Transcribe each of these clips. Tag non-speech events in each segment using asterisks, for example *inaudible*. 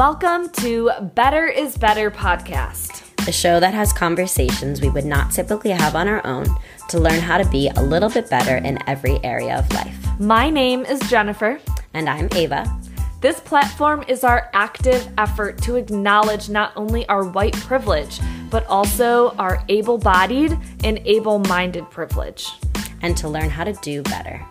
Welcome to Better is Better podcast, a show that has conversations we would not typically have on our own to learn how to be a little bit better in every area of life. My name is Jennifer. And I'm Ava. This platform is our active effort to acknowledge not only our white privilege, but also our able bodied and able minded privilege. And to learn how to do better.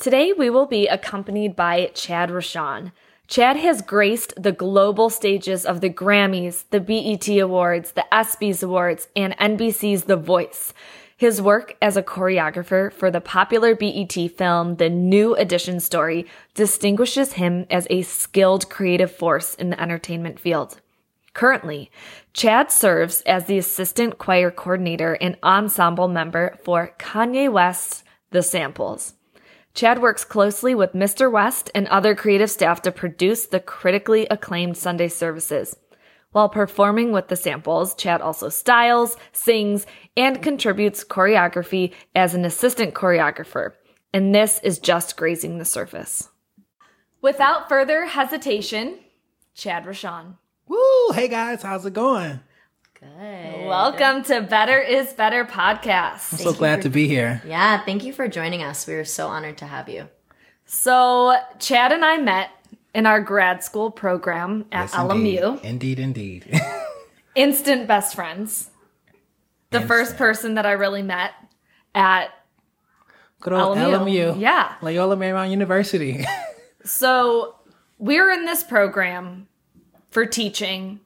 Today, we will be accompanied by Chad Rochon. Chad has graced the global stages of the Grammys, the BET Awards, the ESPYs Awards, and NBC's The Voice. His work as a choreographer for the popular BET film The New Edition Story distinguishes him as a skilled creative force in the entertainment field. Currently, Chad serves as the assistant choir coordinator and ensemble member for Kanye West's The Samples. Chad works closely with Mr. West and other creative staff to produce the critically acclaimed Sunday services. While performing with the samples, Chad also styles, sings, and contributes choreography as an assistant choreographer. And this is just grazing the surface. Without further hesitation, Chad Rochon. Woo! Hey guys, how's it going? Good. Welcome to Better is Better podcast. I'm so glad to be here. Yeah, thank you for joining us. We are so honored to have you. So, Chad and I met in our grad school program at Yes, LMU. Indeed, indeed. indeed. *laughs* Instant best friends. The first person that I really met at Good old LMU. LMU. Yeah. Loyola Marymount University. *laughs* So we're in this program for teaching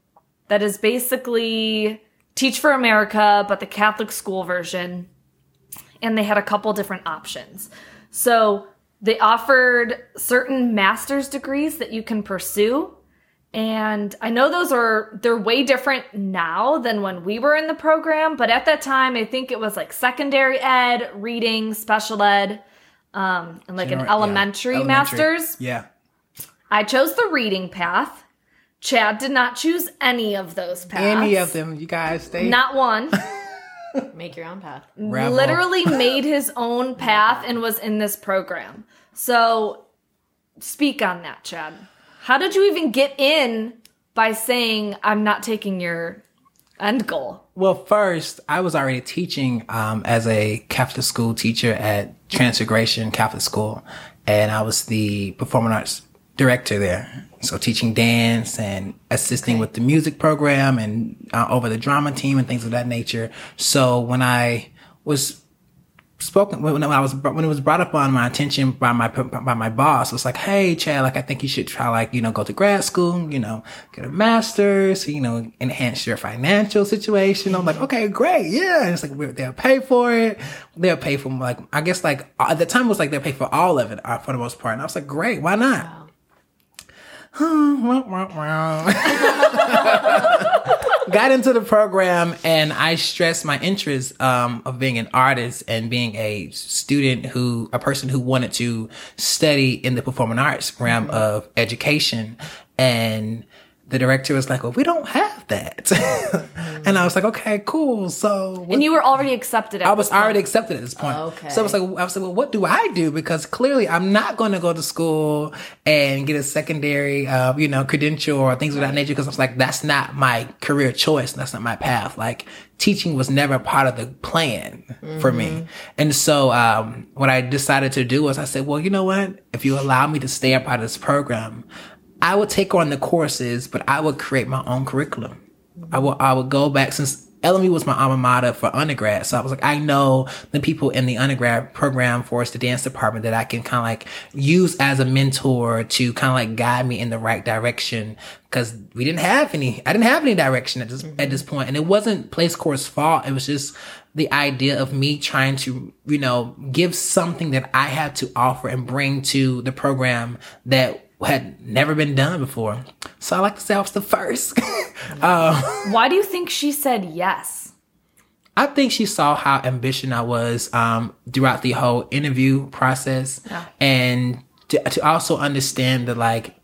that is basically Teach for America, but the Catholic school version. And they had a couple different options. So they offered certain master's degrees that you can pursue. And I know those are, they're way different now than when we were in the program. But at that time, I think it was like secondary ed, reading, special ed, um, and like an General- yeah, elementary, elementary. master's. Yeah. I chose the reading path. Chad did not choose any of those paths. Any of them, you guys stay. Not one. *laughs* Make your own path. Rebel. Literally *laughs* made his own path and was in this program. So speak on that, Chad. How did you even get in by saying I'm not taking your end goal? Well, first, I was already teaching um, as a Catholic school teacher at Transfiguration Catholic School, and I was the performing arts director there. So teaching dance and assisting with the music program and uh, over the drama team and things of that nature. So when I was spoken when I was when it was brought up on my attention by my by my boss, it was like, "Hey, Chad, like I think you should try like you know go to grad school, you know, get a master's, you know, enhance your financial situation." I'm like, "Okay, great, yeah." And it's like they'll pay for it. They'll pay for like I guess like at the time it was like they'll pay for all of it uh, for the most part, and I was like, "Great, why not?" *laughs* Got into the program and I stressed my interest um, of being an artist and being a student who, a person who wanted to study in the performing arts realm of education. And the director was like, well, we don't have that. *laughs* and I was like, okay, cool. So what And you were already accepted at I was already accepted at this point. Okay. So I was like, I was like, well, what do I do? Because clearly I'm not going to go to school and get a secondary, uh, you know, credential or things of that nature. Because I was like, that's not my career choice. That's not my path. Like teaching was never part of the plan for me. And so, um, what I decided to do was I said, well, you know what? If you allow me to stay a part of this program, I would take on the courses, but I would create my own curriculum. I will I would go back since LMU was my alma mater for undergrad. So I was like, I know the people in the undergrad program for us, the dance department that I can kind of like use as a mentor to kind of like guide me in the right direction. Cause we didn't have any, I didn't have any direction at this, at this point. And it wasn't PLACE Corps fault. It was just the idea of me trying to, you know, give something that I had to offer and bring to the program that had never been done before. So I like to say I was the first. *laughs* Why do you think she said yes? I think she saw how ambitious I was um, throughout the whole interview process, and to, to also understand that, like,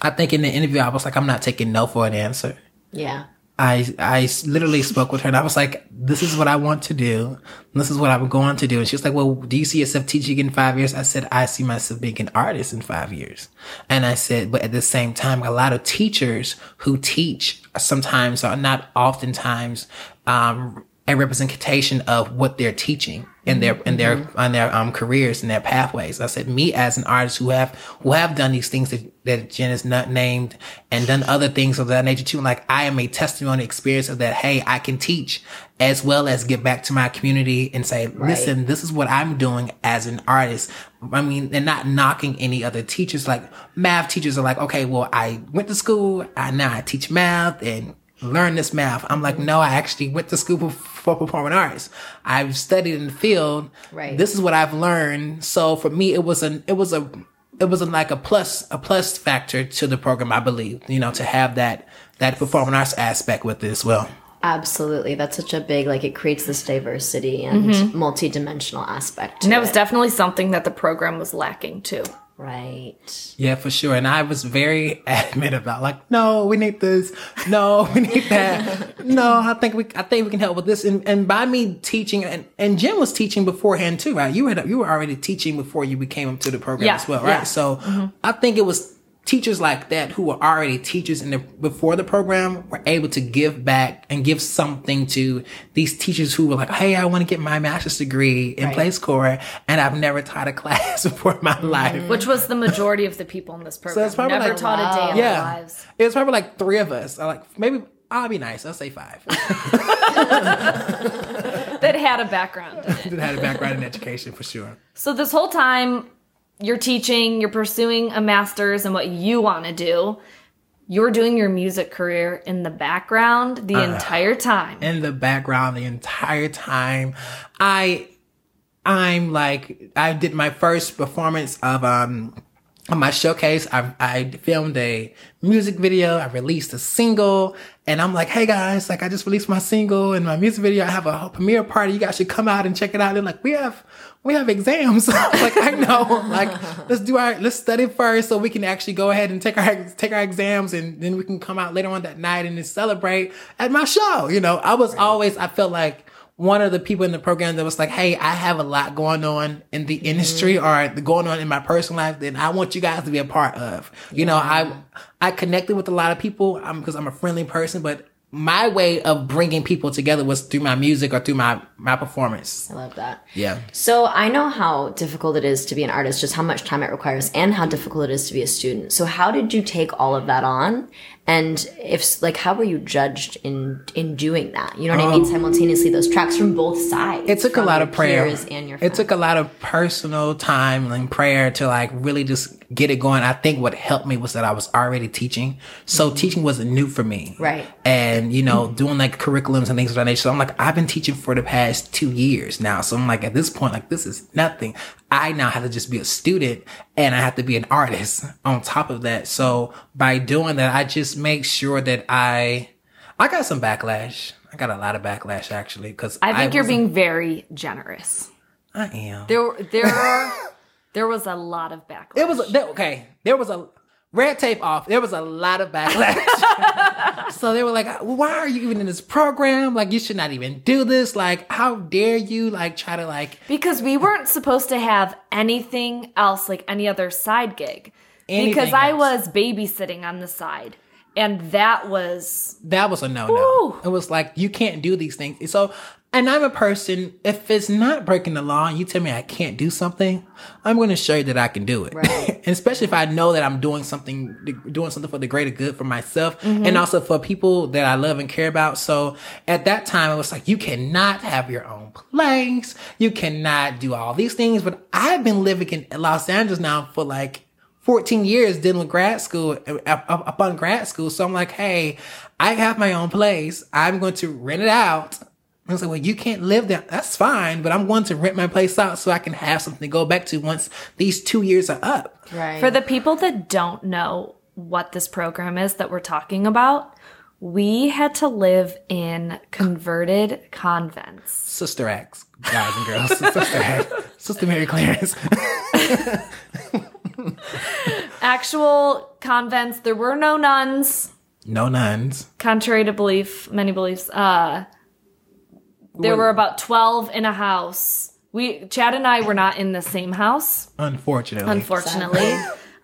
I think in the interview I was like, I'm not taking no for an answer. Yeah. I I literally spoke with her and I was like, "This is what I want to do. This is what I'm going to do." And she was like, "Well, do you see yourself teaching in five years?" I said, "I see myself being an artist in five years." And I said, "But at the same time, a lot of teachers who teach sometimes are not oftentimes um, a representation of what they're teaching in their in their on their um careers and their pathways. I said, me as an artist who have who have done these things that, that Jen has not named and done other things of that nature too. Like I am a testimony experience of that. Hey, I can teach as well as give back to my community and say, listen, this is what I'm doing as an artist. I mean, and not knocking any other teachers. Like math teachers are like, okay, well, I went to school. I now I teach math and learn this math. I'm like, no, I actually went to school for performing arts. I've studied in the field. Right. This is what I've learned. So for me, it was an, it was a, it was a, like a plus, a plus factor to the program, I believe, you know, to have that, that performing arts aspect with it as well. Absolutely. That's such a big, like, it creates this diversity and mm-hmm. multi-dimensional aspect. to And that was definitely something that the program was lacking too. Right. Yeah, for sure. And I was very *laughs* adamant about like, no, we need this. No, *laughs* we need that. no, I think we, I think we can help with this. And, and by me teaching and, and Jen was teaching beforehand too, right? You had, you were already teaching before you became to the program Yeah, as well, yeah. right? So mm-hmm. I think it was teachers like that who were already teachers in the, before the program were able to give back and give something to these teachers who were like, Hey, I want to get my master's degree in Right. PLACE Corps. And I've never taught a *laughs* class before in my mm. life. Which was the majority of the people in this *laughs* program. it's probably Never like- taught a day in Yeah. their lives. It was probably like three of us. I like maybe I'll be nice. I'll say five. *laughs* That had a background. in it. that had a background in education for sure. So this whole time you're teaching, you're pursuing a master's and what you want to do. You're doing your music career in the background the entire time. In the background the entire time. I I'm like I did my first performance of um on my showcase. I I filmed a music video. I released a single and I'm like, hey guys, like I just released my single and my music video. I have a premiere party. You guys should come out and check it out. They're like, we have we have exams. *laughs* Like, I know. Like, let's do our let's study first so we can actually go ahead and take our take our exams and then we can come out later on that night and then celebrate at my show. You know, I was always I felt like one of the people in the program that was like, Hey, I have a lot going on in the industry or going on in my personal life that I want you guys to be a part of. You know, I, I connected with a lot of people um, because I'm a friendly person, but my way of bringing people together was through my music or through my, my performance. I love that. Yeah. So I know how difficult it is to be an artist, just how much time it requires, and how difficult it is to be a student. So how did you take all of that on? And if like, how were you judged in in doing that? You know what I mean? Simultaneously, those tracks from both sides. Um, it took a lot of prayer. and your it took a lot of personal time and prayer to like really just get it going. I think what helped me was that I was already teaching. So teaching wasn't new for me. Mm-hmm. Right. And, you know, doing like curriculums and things of that nature. So I'm like, I've been teaching for the past two years now. So I'm like, at this point, like, this is nothing. I now have to just be a student and I have to be an artist on top of that. So by doing that, I just make sure that I, I got some backlash. I got a lot of backlash actually, because I think you're being very generous. I am. There there *laughs* there was a lot of backlash. It was there, okay. There was a red tape off. There was a lot of backlash. *laughs* so they were like, "Why are you even in this program? Like, you should not even do this. Like, how dare you? Like, try to like." *laughs* Because we weren't supposed to have anything else like any other side gig. Because I was babysitting on the side. And that was That was a no no. It was like you can't do these things. So, and I'm a person. If it's not breaking the law, and you tell me I can't do something, I'm going to show you that I can do it. Right. *laughs* and especially if I know that I'm doing something, doing something for the greater good for myself mm-hmm. and also for people that I love and care about. So at that time, it was like you cannot have your own place. You cannot do all these things. But I've been living in Los Angeles now for like 14 years dealing with grad school uh, up, up on grad school. So I'm like, hey, I have my own place. I'm going to rent it out. I was like, well, you can't live there. That's fine, but I'm going to rent my place out so I can have something to go back to once these two years are up. right. for the people that don't know what this program is that we're talking about. We had to live in converted convents. Sister Acts, guys and girls. *laughs* Sister Act. Sister Mary Clarence. *laughs* Actual convents. There were no nuns. No nuns. contrary to belief, many beliefs, uh, there were about 12 in a house. We, Chad and I were not in the same house, Unfortunately. unfortunately.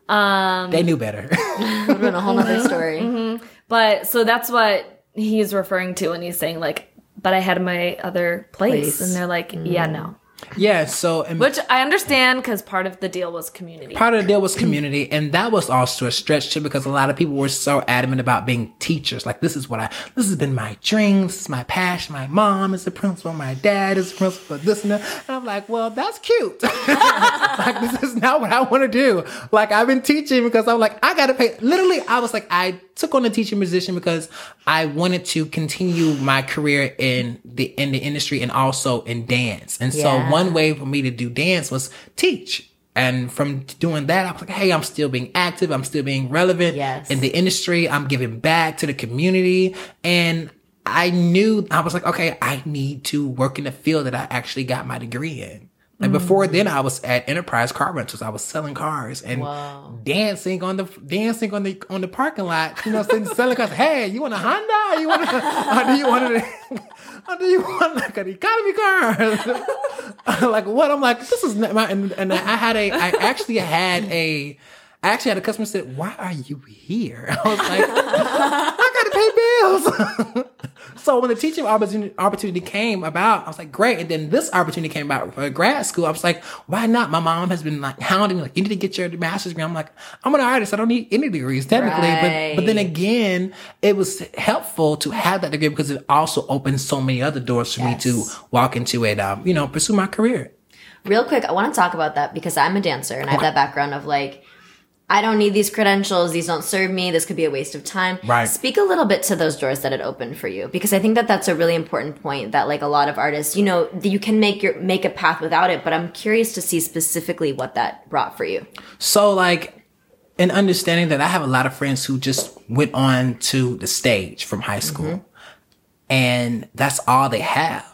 they knew better. *laughs* Would have been a whole other story. Mm-hmm. But so that's what he's referring to when he's saying like, but I had my other place, Place. and they're like, yeah, no. Yeah. So, and Which I understand because part of the deal was community. part of the deal was community and that was also a stretch too because a lot of people were so adamant about being teachers like this is what i this has been my dream this is my passion my mom is the principal my dad is the principal this and that and i'm like well that's cute *laughs* like this is not what i want to do like i've been teaching because i'm like i gotta pay literally i was like i took on a teaching position because i wanted to continue my career in the in the industry and also in dance and so Yeah. one way for me to do dance was teach and from doing that, I was like, hey, I'm still being active. I'm still being relevant Yes. in the industry. I'm giving back to the community. And I knew, I was like, okay, I need to work in the field that I actually got my degree in. And before then, mm-hmm. I was at Enterprise Car Rentals. I was selling cars and Wow. dancing on the dancing on the on the parking lot. You know, selling, selling cars. Hey, you want a Honda? You want? A, or *laughs* do you want? A, or *laughs* do you want like an economy car? *laughs* like what? I'm like, this is not my. And, and I had a. I actually had a. I actually had a customer said, "Why are you here?" I was like, "I pay bills." *laughs* so when the teaching opportunity, opportunity came about, I was like, "Great!" And then this opportunity came about for grad school. I was like, "Why not?" My mom has been like hounding me, like, "You need to get your master's degree." I'm like, "I'm an artist. I don't need any degrees technically." But but then again, it was helpful to have that degree because it also opened so many other doors for me to walk into it. Um, you know, pursue my career. Real quick, I want to talk about that because I'm a dancer and I have that background of like, I don't need these credentials. These don't serve me. This could be a waste of time. Right. Speak a little bit to those doors that it opened for you because I think that that's a really important point that like a lot of artists, you know, you can make your make a path without it, but I'm curious to see specifically what that brought for you. So like in understanding that I have a lot of friends who just went on to the stage from high mm-hmm. school and that's all they have.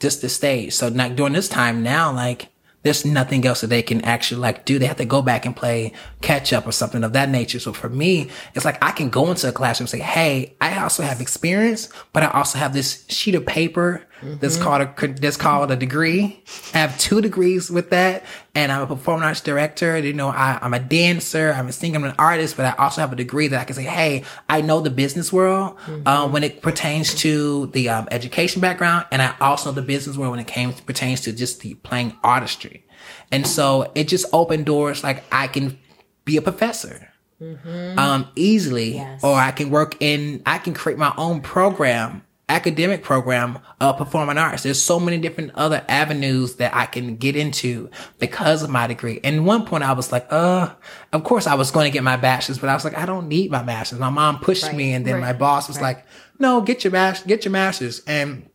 Just the stage. So like during this time now, like there's nothing else that they can actually like do. They have to go back and play catch up or something of that nature. So for me, it's like I can go into a classroom and say, Hey, I also have experience, but I also have this sheet of paper that's called a, that's called a degree. I have two degrees with that. And I'm a performing arts director. You know, I, I'm a dancer. I'm a singer. I'm an artist, but I also have a degree that I can say, Hey, I know the business world, uh, when it pertains to the, um, education background. And I also know the business world when it came pertains to just the playing artistry. And so it just opened doors. Like I can be a professor um, easily, Yes. or I can work in, I can create my own program, academic program of performing arts. There's so many different other avenues that I can get into because of my degree. And one point I was like, uh, of course I was going to get my bachelor's, but I was like, I don't need my master's. My mom pushed me and then Right. my boss was like, no, get your master's, get your master's. And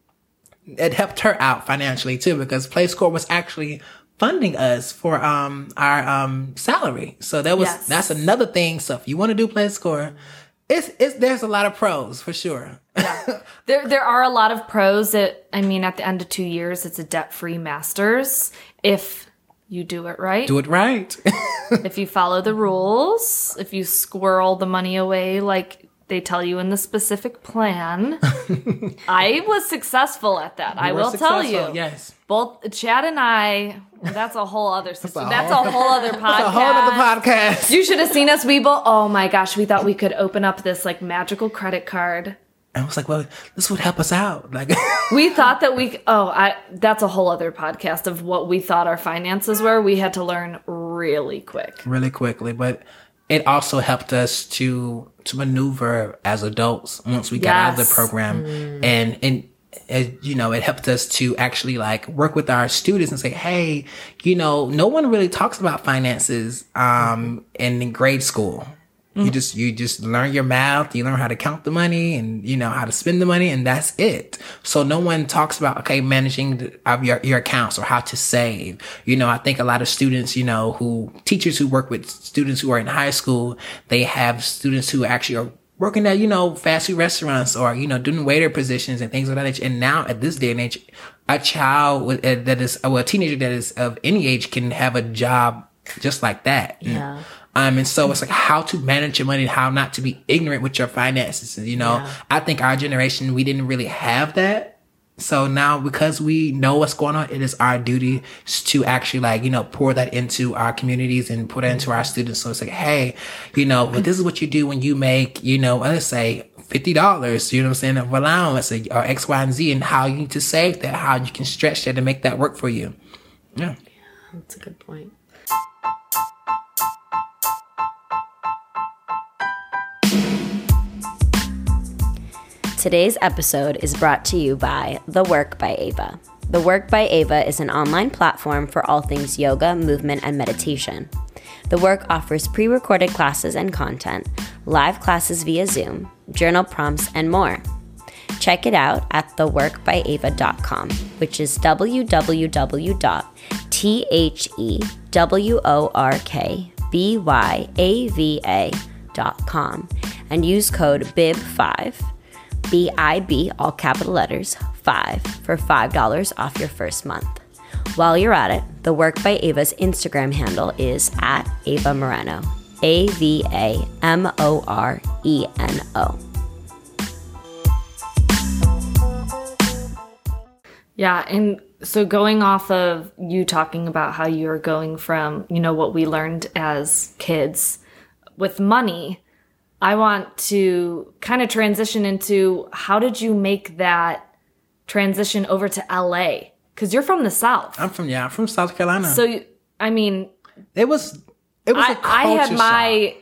it helped her out financially too because PLACE Corps was actually funding us for um our um salary. So that was Yes. that's another thing. So if you want to do PLACE Corps, it's it's there's a lot of pros for sure. yeah. *laughs* There, there are a lot of pros that, I mean, at the end of two years, it's a debt free master's if you do it right. do it right. if you follow the rules, if you squirrel the money away like they tell you in the specific plan. *laughs* I was successful at that. I You were will tell you. Yes. Both Chad and I, that's a whole other system. a That's a whole- whole other *laughs* podcast. A whole other podcast. You should have seen us. We both, oh my gosh, we thought we could open up this like magical credit card. And I was like, well, this would help us out. Like *laughs* We thought that we, oh, I, that's a whole other podcast of what we thought our finances were. We had to learn really quick. really quickly, but it also helped us to to maneuver as adults once we got out of the Yes. program, and and. uh you know, it helped us to actually like work with our students and say, Hey, you know, no one really talks about finances, um, in grade school. You mm-hmm. just, you just learn your math, you learn how to count the money and, you know, how to spend the money and that's it. So no one talks about, okay, managing the, of your, your accounts or how to save. You know, I think a lot of students, you know, who, teachers who work with students who are in high school, they have students who actually are working at, you know, fast food restaurants or, you know, doing waiter positions and things of that nature. And now at this day and age, a child with, uh, that is, uh, well, a teenager that is of any age can have a job just like that. Yeah. Um, and so it's like how to manage your money, and how not to be ignorant with your finances. You know, Yeah. I think our generation, we didn't really have that. So now because we know what's going on, it is our duty to actually like, you know, pour that into our communities and put it into our students. So it's like, hey, you know, but this is what you do when you make, you know, let's say fifty dollars, you know what I'm saying, of allowance or X, Y, and Z and how you need to save that, how you can stretch that and make that work for you. Yeah. Yeah. That's a good point. Today's episode is brought to you by The Work by Ava. The Work by Ava is an online platform for all things yoga, movement, and meditation. The Work offers pre recorded classes and content, live classes via Zoom, journal prompts, and more. Check it out at theworkbyava.com, which is www.theworkbyava.com, and use code BIB5, B I B, all capital letters, 5, for $5 off your first month. While you're at it, the Work by Ava's Instagram handle is at Ava Moreno, A V A M O R E N O. Yeah, and so going off of you talking about how you're going from, you know, what we learned as kids with money, I want to kind of transition into how did you make that transition over to LA? Cuz you're from the south. I'm from yeah, I'm from South Carolina. So I mean, it was it was a I, culture I had shock. my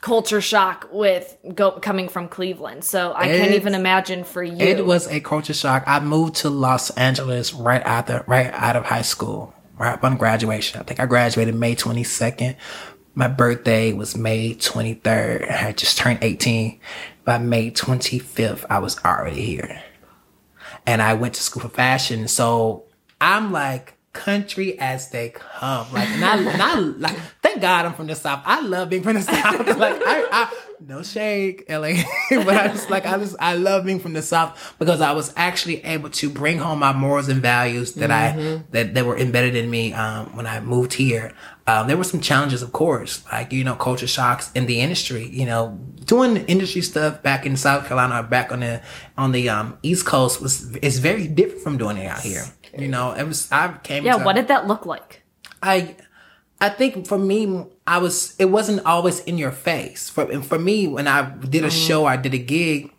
culture shock with go, coming from Cleveland. So I can't even imagine for you. It was a culture shock. I moved to Los Angeles right after, right out of high school, right upon graduation. I think I graduated May 22nd. My birthday was May 23rd. I just turned 18. By May 25th, I was already here. And I went to school for fashion. So I'm like country as they come. Like, not, *laughs* not like, thank God I'm from the South. I love being from the *laughs* South. like, I, I, no shade, LA. *laughs* but I just like, I just, I love being from the South because I was actually able to bring home my morals and values that I, that, that were embedded in me, um, when I moved here. Um, there were some challenges, of course, like, you know, culture shocks in the industry, you know, doing industry stuff back in South Carolina or back on the, on the, um, East Coast was, is very different from doing it out here. You know, it was, I came yeah, to- what did that look like? I I think for me, I was it wasn't always in your face. For and for me, when I did a mm-hmm. show, I did a gig.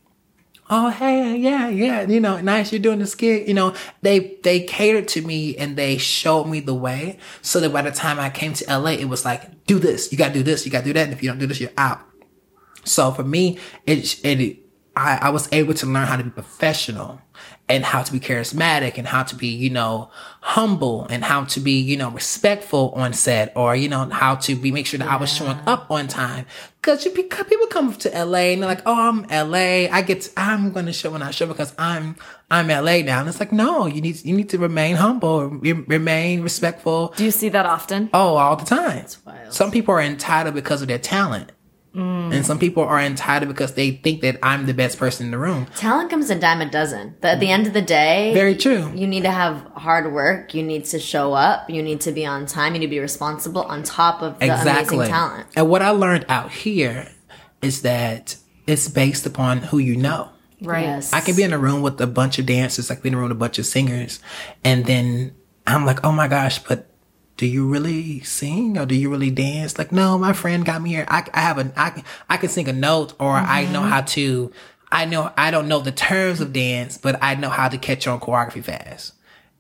Oh hey, yeah, yeah, you know, nice you're doing this gig. You know, they they catered to me and they showed me the way, so that by the time I came to LA, it was like, do this, you gotta do this, you gotta do that, and if you don't do this, you're out. So for me, it it I, I was able to learn how to be professional and how to be charismatic and how to be, you know, humble and how to be, you know, respectful on set or, you know, how to be, make sure that I was showing up on time. Cause you, because people come to LA and they're like, oh, I'm LA. I get, to, I'm going to show when I show because I'm, I'm LA now. And it's like, no, you need, you need to remain humble, re- remain respectful. Do you see that often? Oh, all the time. Some people are entitled because of their talent. Mm. And some people are entitled because they think that I'm the best person in the room. Talent comes a dime a dozen. But at the end of the day, Very true. you need to have hard work. You need to show up. You need to be on time. You need to be responsible on top of the exactly. amazing talent. And what I learned out here is that it's based upon who you know. Right. Yes. I can be in a room with a bunch of dancers, like be in a room with a bunch of singers, and then I'm like, oh my gosh, but do you really sing or do you really dance? Like, no, my friend got me here. I, I have a, I, can- sing a note or I know mm-hmm. how to, I know, I don't know the terms of dance, but I know how to catch on choreography fast.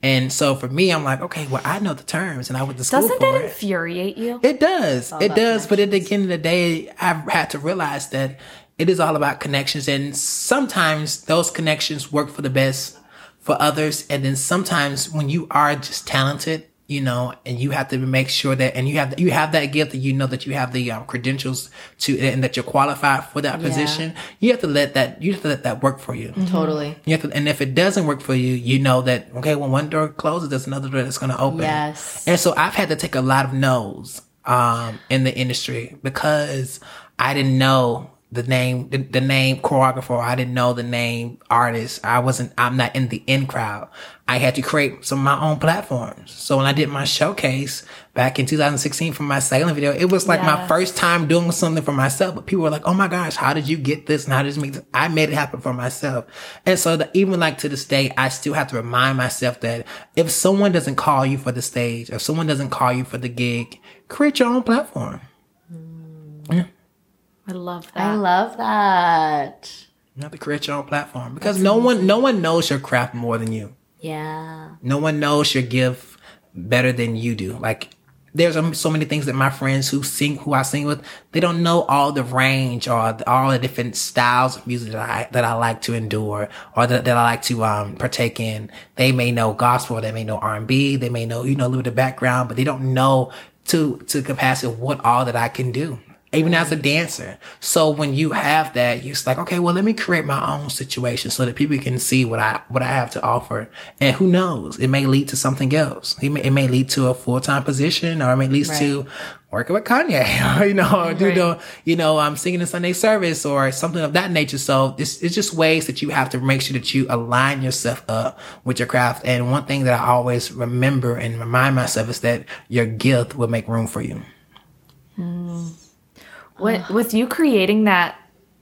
And so for me, I'm like, okay, well, I know the terms and I went to school Doesn't for that it. infuriate you? It does. Oh, it does. But at the end of the day, I've had to realize that it is all about connections. And sometimes those connections work for the best for others. And then sometimes when you are just talented, you know, and you have to make sure that, and you have, you have that gift that you know that you have the um, credentials to, and that you're qualified for that position. You have to let that, you have to let that work for you. Totally. You have to, and if it doesn't work for you, you know that, okay, when one door closes, there's another door that's going to open. Yes. And so I've had to take a lot of no's um, in the industry because I didn't know the name, the, the name choreographer. I didn't know the name artist. I wasn't, I'm not in the in crowd. I had to create some of my own platforms. So when I did my showcase back in 2016 for my sailing video, it was like my first time doing something for myself. But people were like, "Oh my gosh, how did you get this? And how did you make this?" I made it happen for myself. And so that even like to this day, I still have to remind myself that if someone doesn't call you for the stage, if someone doesn't call you for the gig, create your own platform. Hmm. yeah I love that. I love that. You have to create your own platform because no one, no one knows your craft more than you. Yeah. No one knows your gift better than you do. Like there's um, so many things that my friends who sing, who I sing with, they don't know all the range or all the different styles of music that I that I like to endure or that, that I like to um partake in. They may know gospel, they may know R and B, they may know you know a little bit of background, but they don't know to to capacity what all that I can do even as a dancer. So when you have that, you're like, okay, well, let me create my own situation so that people can see what I what I have to offer. And who knows, it may lead to something else. It may, it may lead to a full time position, or it may lead to working with Kanye, *laughs* or you know, or do the you know, I'm um, singing in Sunday service or something of that nature. So it's it's just ways that you have to make sure that you align yourself up with your craft. And one thing that I always remember and remind myself is that your gift will make room for you. With, with you creating that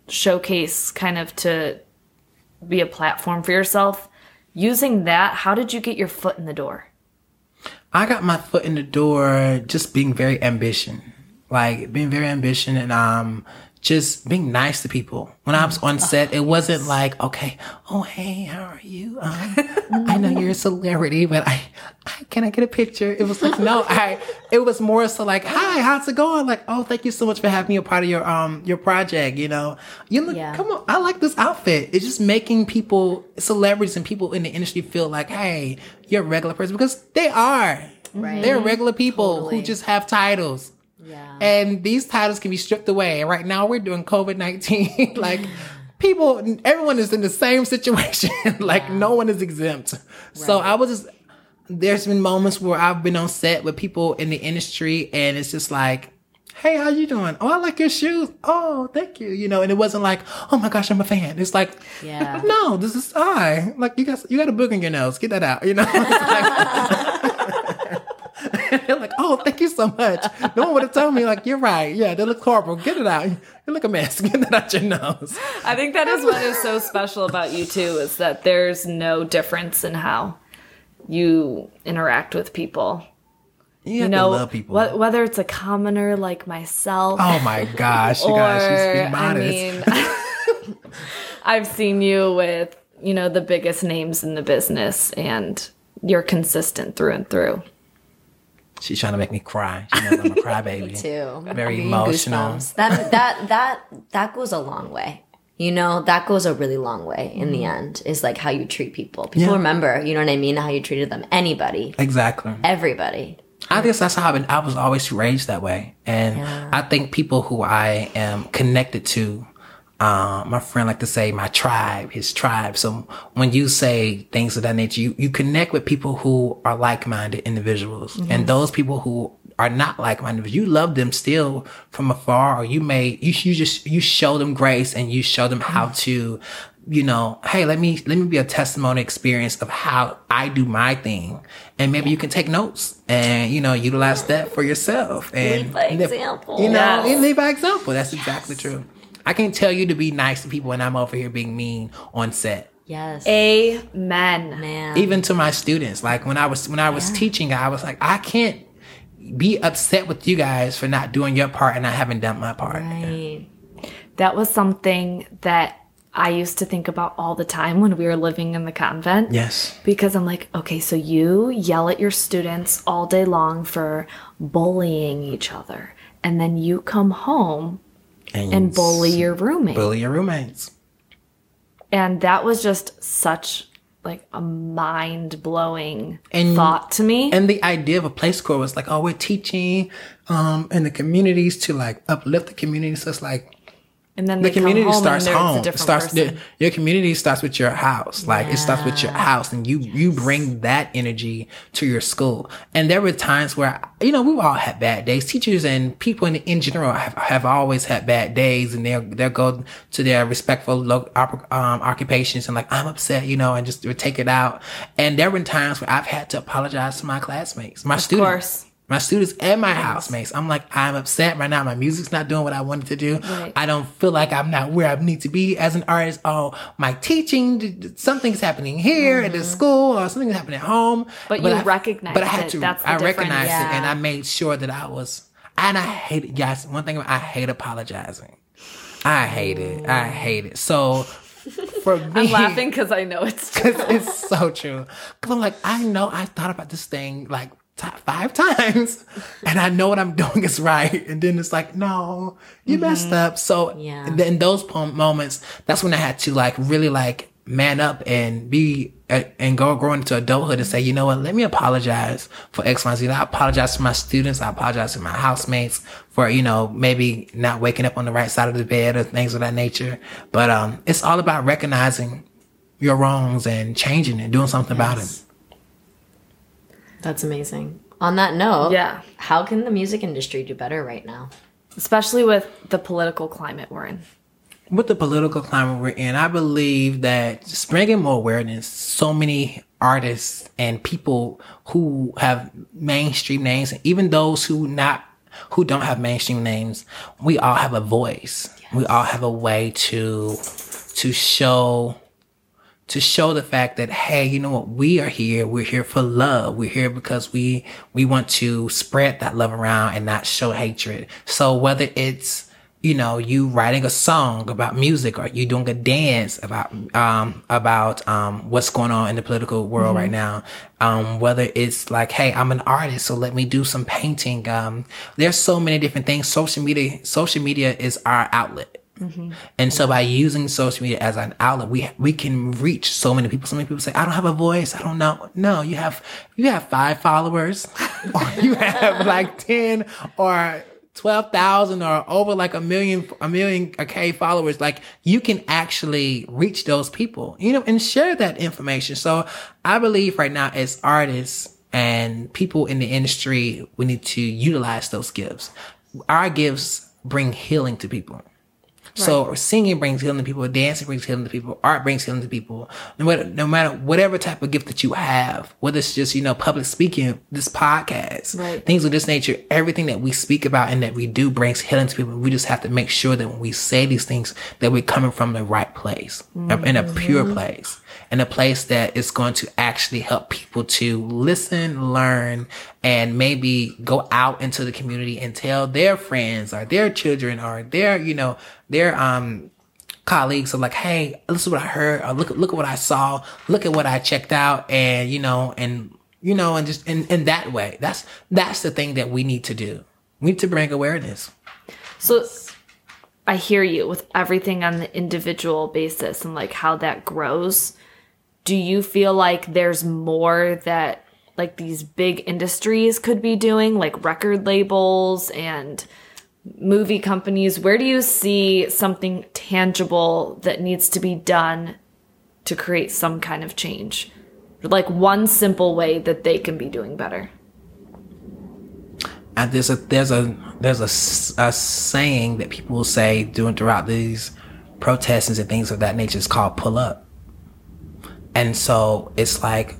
showcase kind of to be a platform for yourself, using that, how did you get your foot in the door? I got my foot in the door just being very ambition. Like being very ambition and um just being nice to people. When I was on set, it wasn't like, okay, oh hey, how are you? *laughs* Um, I know you're a celebrity, but I, I can I get a picture? It was like, no, *laughs* I it was more so like, hi, how's it going? Like, oh, thank you so much for having me a part of your um your project, you know. You look Yeah. come on, I like this outfit. It's just making people celebrities and people in the industry feel like, hey, you're a regular person because they are. Right. They're regular people Totally. who just have titles. Yeah. And these titles can be stripped away. And right now we're doing COVID 19. *laughs* like people, everyone is in the same situation. *laughs* like no one is exempt. So I was just, there's been moments where I've been on set with people in the industry and it's just like, Hey, how you doing? Oh, I like your shoes. Oh, thank you. You know, and it wasn't like, oh my gosh, I'm a fan. It's like, Yeah. no, this is I. Like you got, you got a book in your nose. Get that out. You know. *laughs* *laughs* They're like, oh, thank you so much. No one would have told me, like, you're right. Yeah, they look horrible. Get it out. You look a mess. *laughs* Get that out your nose. I think that is what is so special about you too, is that there's no difference in how you interact with people. You, You know, love people. wh- whether it's a commoner like myself, oh my gosh, you or guys, she's being I mean, *laughs* I've seen you with you know the biggest names in the business, and you're consistent through and through. She's trying to make me cry. She knows I'm a *laughs* crybaby. too. Very emotional. goosebumps. That that that that goes a long way. You know, that goes a really long way in the mm-hmm. end. Is like how you treat people. People Yeah. remember, you know what I mean, how you treated them. Anybody, Exactly. everybody. I guess that's how I've been, I was always raised that way. And I think people who I am connected to, um, my friend like to say my tribe, his tribe. So when you say things of that nature, you, you connect with people who are like-minded individuals and those people who are not like-minded, you love them still from afar, or you may, you, you just, you show them grace and you show them how to, you know, hey, let me let me be a testimony experience of how I do my thing, and maybe you can take notes and you know utilize that for yourself and Lead by example. You know, Yes. and lead by example. That's exactly true. I can tell you to be nice to people, and I'm over here being mean on set. Yes. Amen. Man. Even to my students, like when I was when I was teaching, I was like, I can't be upset with you guys for not doing your part and I haven't done my part. Right. That was something that I used to think about all the time when we were living in the convent. Yes. Because I'm like, okay, so you yell at your students all day long for bullying each other. And then you come home and bully your roommate. bully your roommates. And that was just such like a mind blowing And- thought to me. And the idea of a PLACE Corps was like, oh, we're teaching um in the communities to like uplift the community. So it's like And then the community home starts home. Starts the, your community starts with your house. Like it starts with your house, and you you bring that energy to your school. And there were times where you know we've all had bad days. Teachers and people in in general have, have always had bad days, and they'll they'll go to their respectful lo- op- um, occupations and like I'm upset, you know, and just take it out. And there were times where I've had to apologize to my classmates, my students course. My students and my housemates. I'm like, I'm upset right now. My music's not doing what I wanted to do. Right. I don't feel like I'm not where I need to be as an artist. Oh, my teaching, something's happening here at the school or something's happening at home. Mm-hmm. But you I, recognized But I had it. to, That's I recognized it and I made sure that I was, and I hate it. Yes. One thing, I hate apologizing. I hate it. I hate it. So for *laughs* me, I'm laughing because I know it's *laughs* it's so true. Cause I'm like, I know I thought about this thing like five times, and I know what I'm doing is right. And then it's like, no, you messed up. So Yeah. in, in those moments, that's when I had to like really like man up and be uh, and go grow into adulthood and say, you know what, let me apologize for X, Y, Z. I apologize to my students. I apologize to my housemates for, you know, maybe not waking up on the right side of the bed or things of that nature. But um, it's all about recognizing your wrongs and changing it, doing something about it. That's amazing. On that note, Yeah. how can the music industry do better right now? Especially with the political climate we're in. With the political climate we're in, I believe that just bringing more awareness, so many artists and people who have mainstream names, and even those who not who don't have mainstream names, we all have a voice. We all have a way to to show to show the fact that hey you know what? We are here. We're here for love. We're here because we we want to spread that love around and not show hatred. So whether it's you know you writing a song about music or you doing a dance about um about um what's going on in the political world right now um whether it's like hey i'm an artist so let me do some painting um there's so many different things. Social media social media is our outlet Mm-hmm. and so by using social media as an outlet, we we can reach so many people. So many people say, "I don't have a voice. I don't know." No, you have you have five followers, *laughs* or you have like ten or twelve thousand, or over like a million a million a k followers. Like you can actually reach those people, you know, and share that information. So I believe right now as artists and people in the industry, we need to utilize those gifts. Our gifts bring healing to people. So singing brings healing to people, dancing brings healing to people, art brings healing to people. No matter, no matter whatever type of gift that you have, whether it's just, you know, public speaking, this podcast, Right. things of this nature, everything that we speak about and that we do brings healing to people. We just have to make sure that when we say these things, that we're coming from the right place, in a pure mm-hmm. place, in a place that is going to actually help people to listen, learn, and maybe go out into the community and tell their friends or their children or their, you know, their, um, colleagues are like, Hey, this is what I heard. Or look, look at what I saw. Look at what I checked out. And, you know, and, you know, and just in, in that way, that's, that's the thing that we need to do. We need to bring awareness. So I hear you with everything on the individual basis and like how that grows. Do you feel like there's more that like these big industries could be doing, like record labels and movie companies? Where do you see something tangible that needs to be done to create some kind of change? Like one simple way that they can be doing better. And there's a there's a there's a, a saying that people will say doing throughout these protests and things of that nature. is called pull up. And so it's like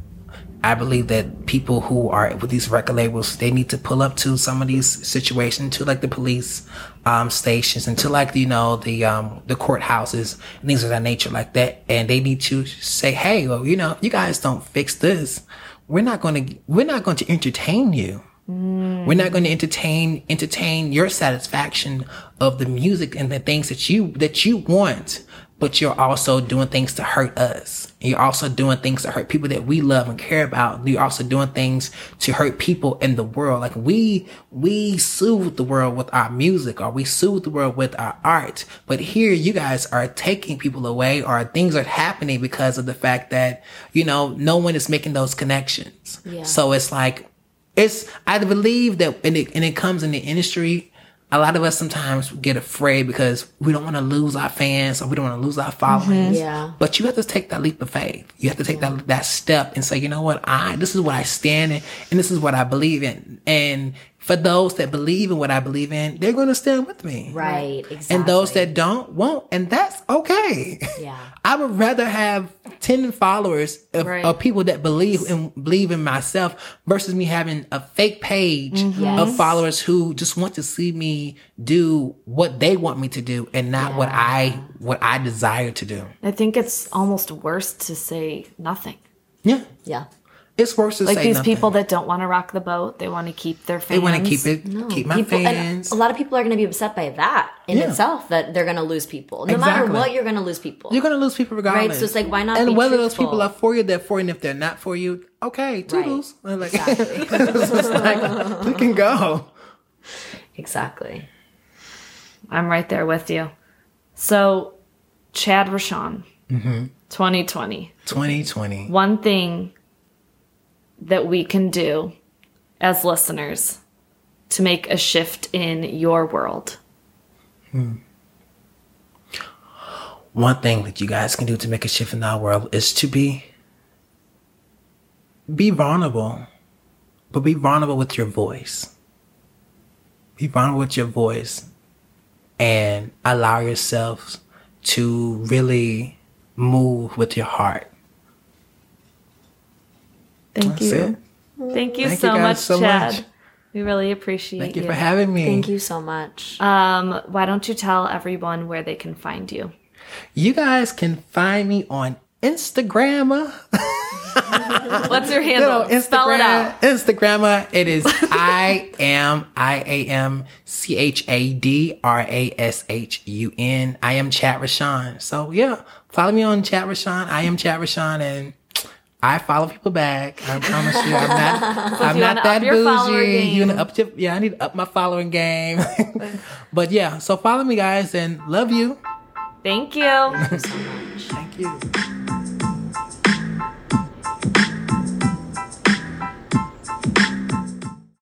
I believe that people who are with these record labels, they need to pull up to some of these situations, to like the police um, stations, and to like you know the um, the courthouses and things of that nature, like that. And they need to say, "Hey, well, you know, you guys don't fix this. We're not going to we're not going to entertain you." We're not going to entertain entertain your satisfaction of the music and the things that you that you want, but you're also doing things to hurt us. You're also doing things to hurt people that we love and care about. You're also doing things to hurt people in the world. Like we we soothe the world with our music or we soothe the world with our art. But here you guys are taking people away or things are happening because of the fact that, you know, no one is making those connections. Yeah. So it's like it's I believe that and it and it comes in the industry a lot of us sometimes get afraid because we don't want to lose our fans or we don't want to lose our followings. Mm-hmm. Yeah. But you have to take that leap of faith. You have to take that that step and say, you know what, I this is what I stand in and this is what I believe in. And for those that believe in what I believe in, they're gonna stand with me. Right. Exactly. And those that don't won't. And that's okay. Yeah. *laughs* I would rather have 10 followers of, Right. of people that believe in believe in myself versus me having a fake page mm-hmm. of Yes. followers who just want to see me do what they want me to do and not what I what I desire to do. I think it's almost worse to say nothing. Yeah. Yeah. It's worse to Like say these nothing. people that don't want to rock the boat, they want to keep their fans. they want to keep it no. keep my people, fans. a lot of people are going to be upset by that in Yeah. itself that they're going to lose people. No matter what, you're going to lose people. You're gonna lose people regardless. Right. so it's like, why not And be whether those people are for you, they're for you. And if they're not for you, okay, toodles. *laughs* Like, Exactly. like, we can go. exactly. I'm right there with you. So, Chad Rochon, Mm-hmm. 2020. 2020. One thing that we can do as listeners to make a shift in your world. Hmm. One thing that you guys can do to make a shift in our world is to be be vulnerable, but be vulnerable with your voice. Be vulnerable with your voice and allow yourself to really move with your heart. Thank That's you. it. Thank you Thank so you guys much, so Chad. much. We really appreciate Thank you you. for having me. Thank you so much. Um, why don't you tell everyone where they can find you? You guys can find me on Instagram. *laughs* What's your handle? know, Instagram. Spell it out. Instagram. It is I am I A M C H A D R A S H U N. I am Chad Rochon. So yeah, follow me on Chad Rochon. I am Chad Rochon, and I follow people back. I promise you, I'm not. *laughs* I'm you not that up your bougie. You game. wanna up your, yeah, I need to up my following game. *laughs* but yeah, so follow me, guys, and love you. Thank you. Thank you so much. Thank you.